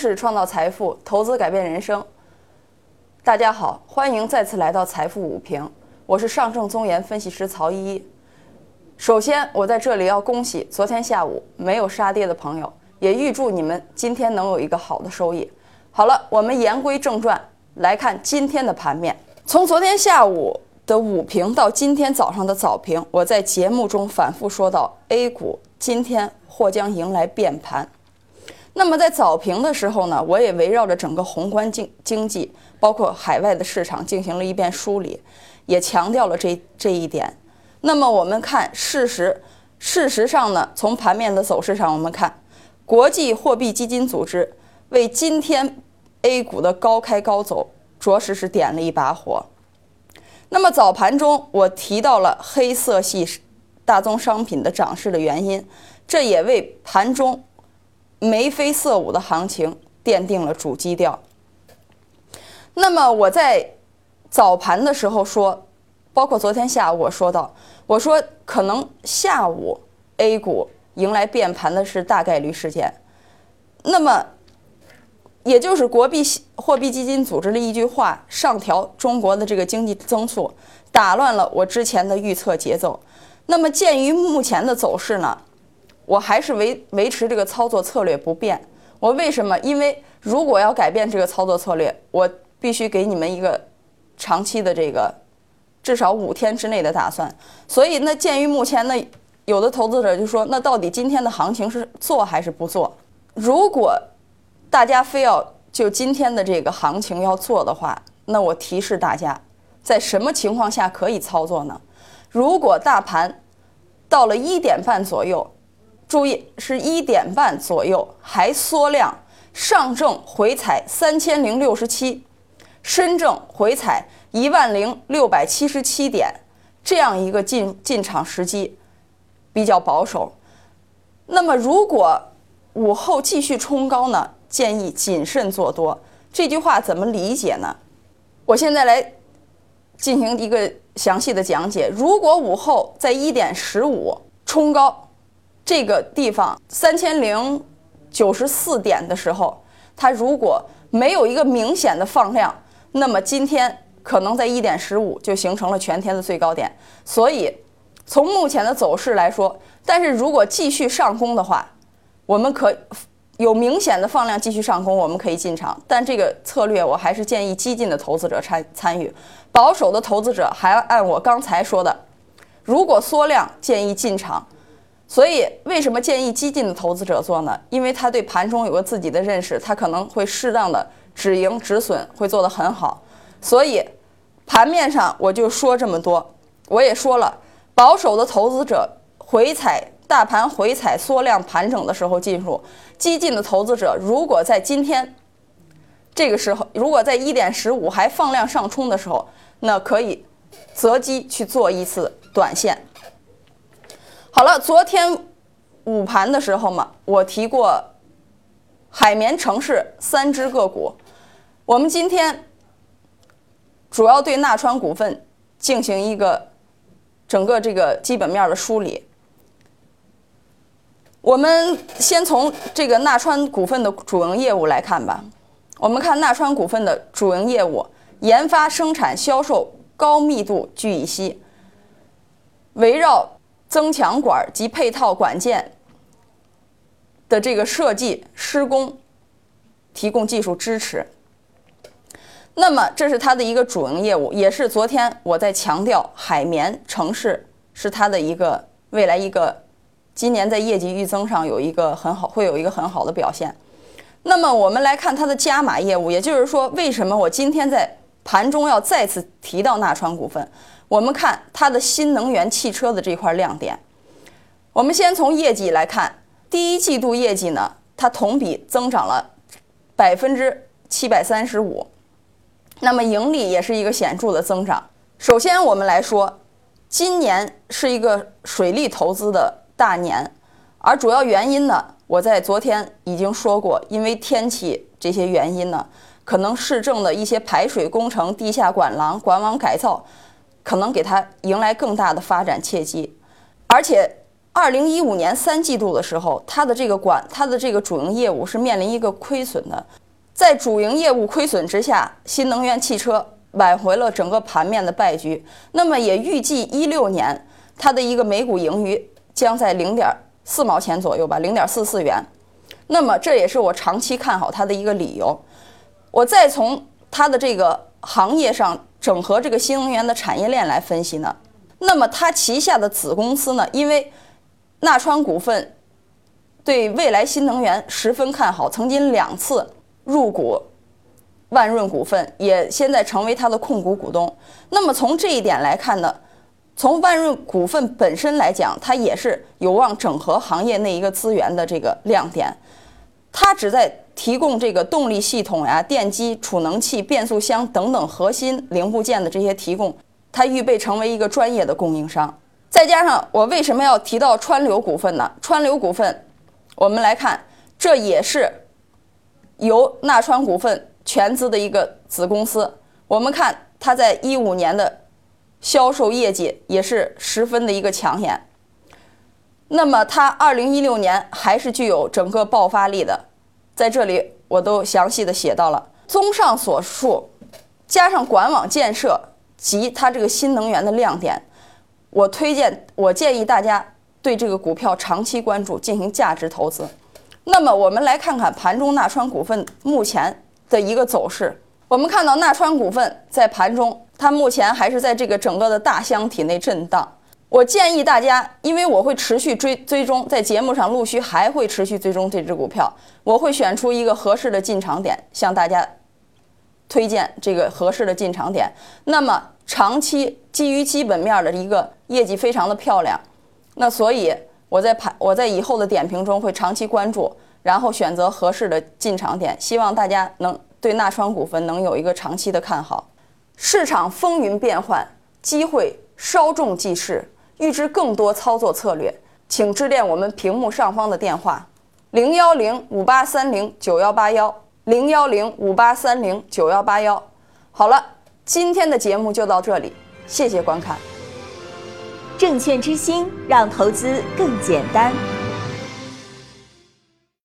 识创造财富，投资改变人生。大家好，欢迎再次来到财富午评，我是上证综研分析师曹依依。首先，我在这里要恭喜昨天下午没有杀跌的朋友，也预祝你们今天能有一个好的收益。好了，我们言归正传，来看今天的盘面。从昨天下午的午评到今天早上的早评，我在节目中反复说到，A 股今天或将迎来变盘。那么在早评的时候呢，我也围绕着整个宏观经经济，包括海外的市场进行了一遍梳理，也强调了这这一点。那么我们看事实，事实上呢，从盘面的走势上，我们看国际货币基金组织为今天 A 股的高开高走，着实是点了一把火。那么早盘中我提到了黑色系大宗商品的涨势的原因，这也为盘中。眉飞色舞的行情奠定了主基调。那么我在早盘的时候说，包括昨天下午我说到，我说可能下午 A 股迎来变盘的是大概率事件。那么，也就是国币货币基金组织的一句话，上调中国的这个经济增速，打乱了我之前的预测节奏。那么鉴于目前的走势呢？我还是维维持这个操作策略不变。我为什么？因为如果要改变这个操作策略，我必须给你们一个长期的这个至少五天之内的打算。所以，那鉴于目前呢，有的投资者就说，那到底今天的行情是做还是不做？如果大家非要就今天的这个行情要做的话，那我提示大家，在什么情况下可以操作呢？如果大盘到了一点半左右。注意，是一点半左右还缩量，上证回踩三千零六十七，深证回踩一万零六百七十七点，这样一个进进场时机比较保守。那么，如果午后继续冲高呢？建议谨慎做多。这句话怎么理解呢？我现在来进行一个详细的讲解。如果午后在一点十五冲高，这个地方三千零九十四点的时候，它如果没有一个明显的放量，那么今天可能在一点十五就形成了全天的最高点。所以，从目前的走势来说，但是如果继续上攻的话，我们可有明显的放量继续上攻，我们可以进场。但这个策略我还是建议激进的投资者参参与，保守的投资者还按我刚才说的，如果缩量建议进场。所以，为什么建议激进的投资者做呢？因为他对盘中有个自己的认识，他可能会适当的止盈止损，会做得很好。所以，盘面上我就说这么多。我也说了，保守的投资者回踩大盘回踩缩量盘整的时候进入；激进的投资者如果在今天这个时候，如果在一点十五还放量上冲的时候，那可以择机去做一次短线。好了，昨天午盘的时候嘛，我提过海绵城市三只个股。我们今天主要对纳川股份进行一个整个这个基本面的梳理。我们先从这个纳川股份的主营业务来看吧。我们看纳川股份的主营业务：研发、生产、销售高密度聚乙烯，围绕。增强管及配套管件的这个设计施工，提供技术支持。那么，这是它的一个主营业务，也是昨天我在强调海绵城市是它的一个未来一个今年在业绩预增上有一个很好，会有一个很好的表现。那么，我们来看它的加码业务，也就是说，为什么我今天在盘中要再次提到纳川股份？我们看它的新能源汽车的这块亮点。我们先从业绩来看，第一季度业绩呢，它同比增长了百分之七百三十五，那么盈利也是一个显著的增长。首先，我们来说，今年是一个水利投资的大年，而主要原因呢，我在昨天已经说过，因为天气这些原因呢，可能市政的一些排水工程、地下管廊、管网改造。可能给它迎来更大的发展契机，而且二零一五年三季度的时候，它的这个管它的这个主营业务是面临一个亏损的，在主营业务亏损之下，新能源汽车挽回了整个盘面的败局。那么也预计一六年它的一个每股盈余将在零点四毛钱左右吧，零点四四元。那么这也是我长期看好它的一个理由。我再从它的这个行业上整合这个新能源的产业链来分析呢，那么它旗下的子公司呢，因为纳川股份对未来新能源十分看好，曾经两次入股万润股份，也现在成为它的控股股东。那么从这一点来看呢，从万润股份本身来讲，它也是有望整合行业内一个资源的这个亮点。它只在提供这个动力系统呀、电机、储能器、变速箱等等核心零部件的这些提供，它预备成为一个专业的供应商。再加上我为什么要提到川流股份呢？川流股份，我们来看，这也是由纳川股份全资的一个子公司。我们看它在一五年的销售业绩也是十分的一个抢眼。那么它二零一六年还是具有整个爆发力的，在这里我都详细的写到了。综上所述，加上管网建设及它这个新能源的亮点，我推荐我建议大家对这个股票长期关注，进行价值投资。那么我们来看看盘中纳川股份目前的一个走势。我们看到纳川股份在盘中，它目前还是在这个整个的大箱体内震荡。我建议大家，因为我会持续追追踪，在节目上陆续还会持续追踪这只股票，我会选出一个合适的进场点，向大家推荐这个合适的进场点。那么长期基于基本面的一个业绩非常的漂亮，那所以我在盘我在以后的点评中会长期关注，然后选择合适的进场点。希望大家能对纳川股份能有一个长期的看好。市场风云变幻，机会稍纵即逝。预知更多操作策略，请致电我们屏幕上方的电话：零幺零五八三零九幺八幺，零幺零五八三零九幺八幺。好了，今天的节目就到这里，谢谢观看。证券之星，让投资更简单。